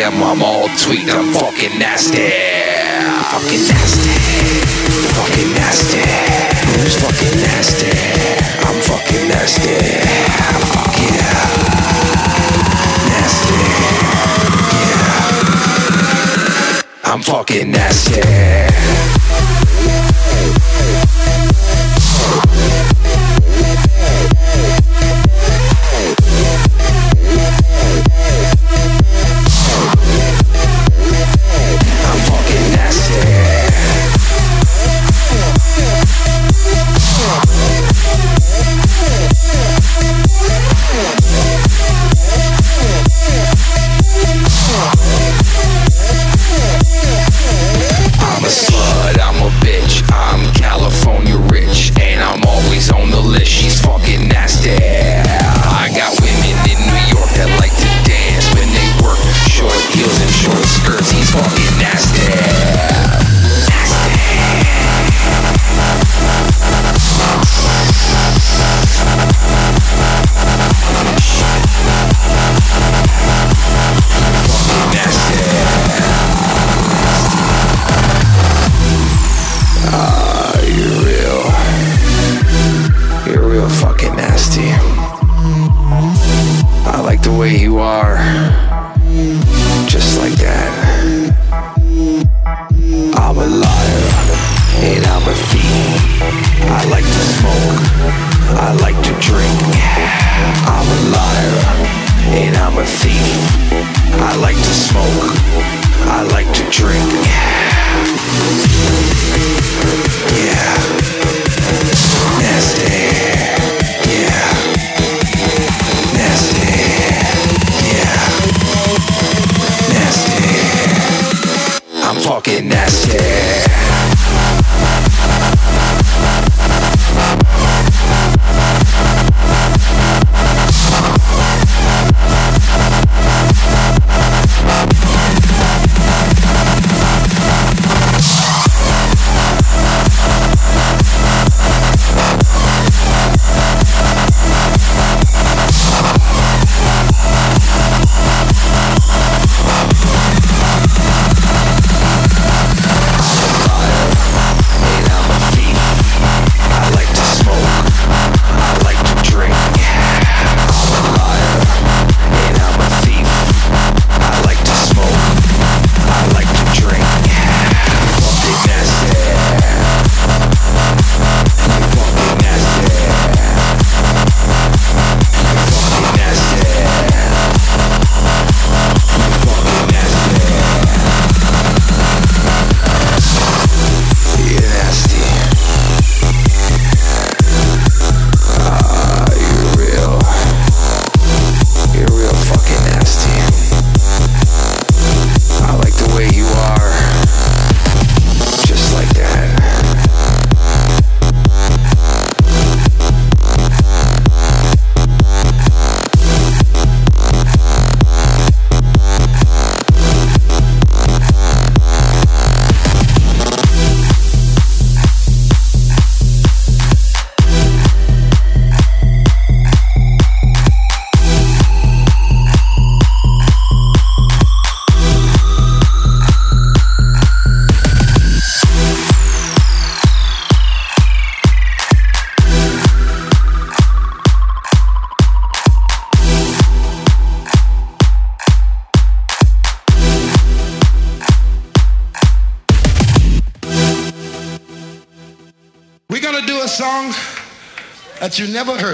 DM, I'm all tweet, I'm fucking nasty. Fucking nasty. Fucking nasty. Who's fucking nasty? I'm fucking nasty. Fuck yeah. Nasty. Yeah. I'm fucking nasty.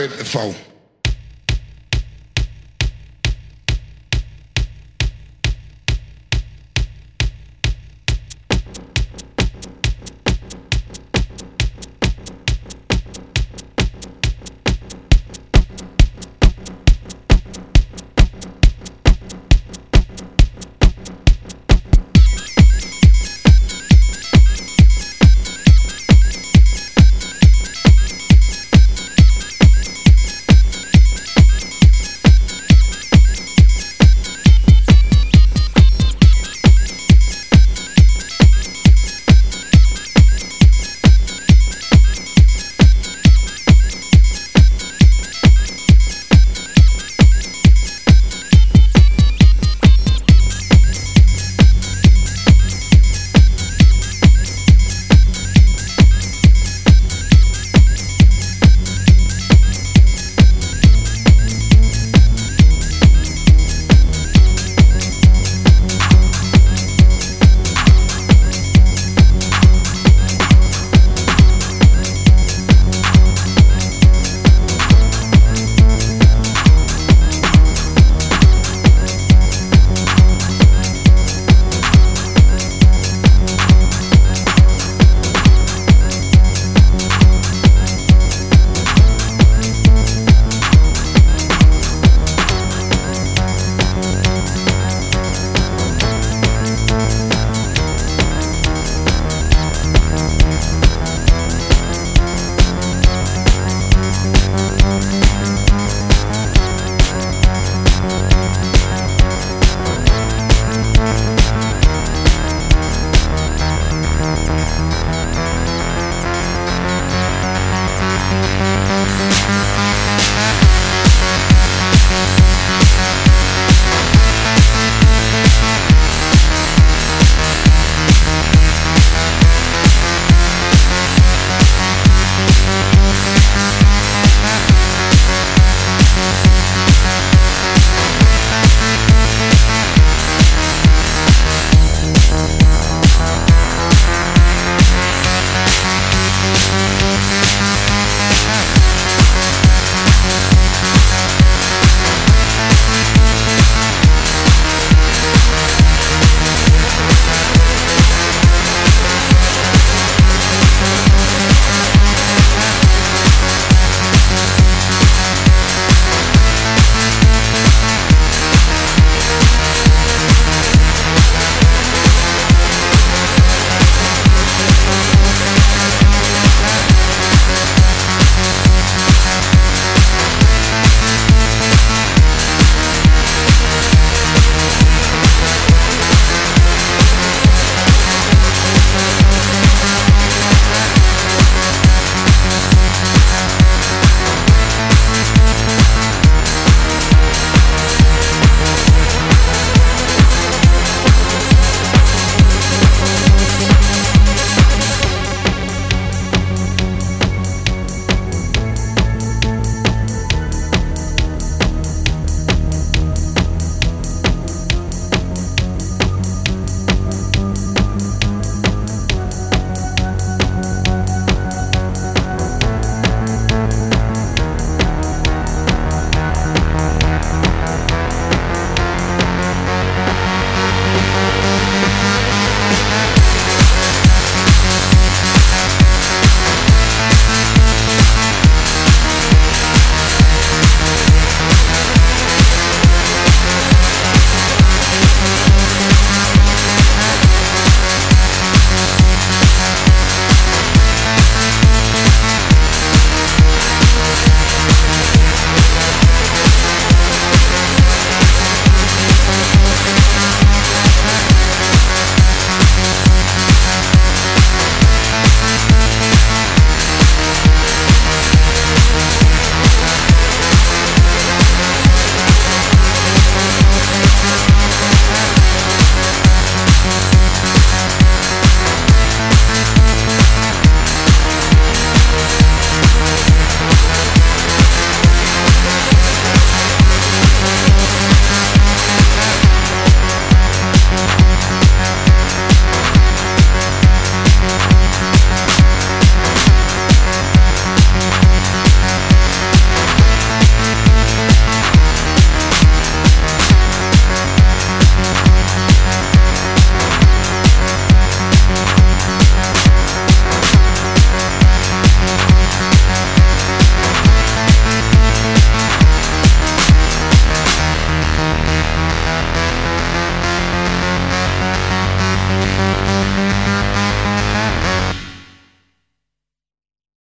fal.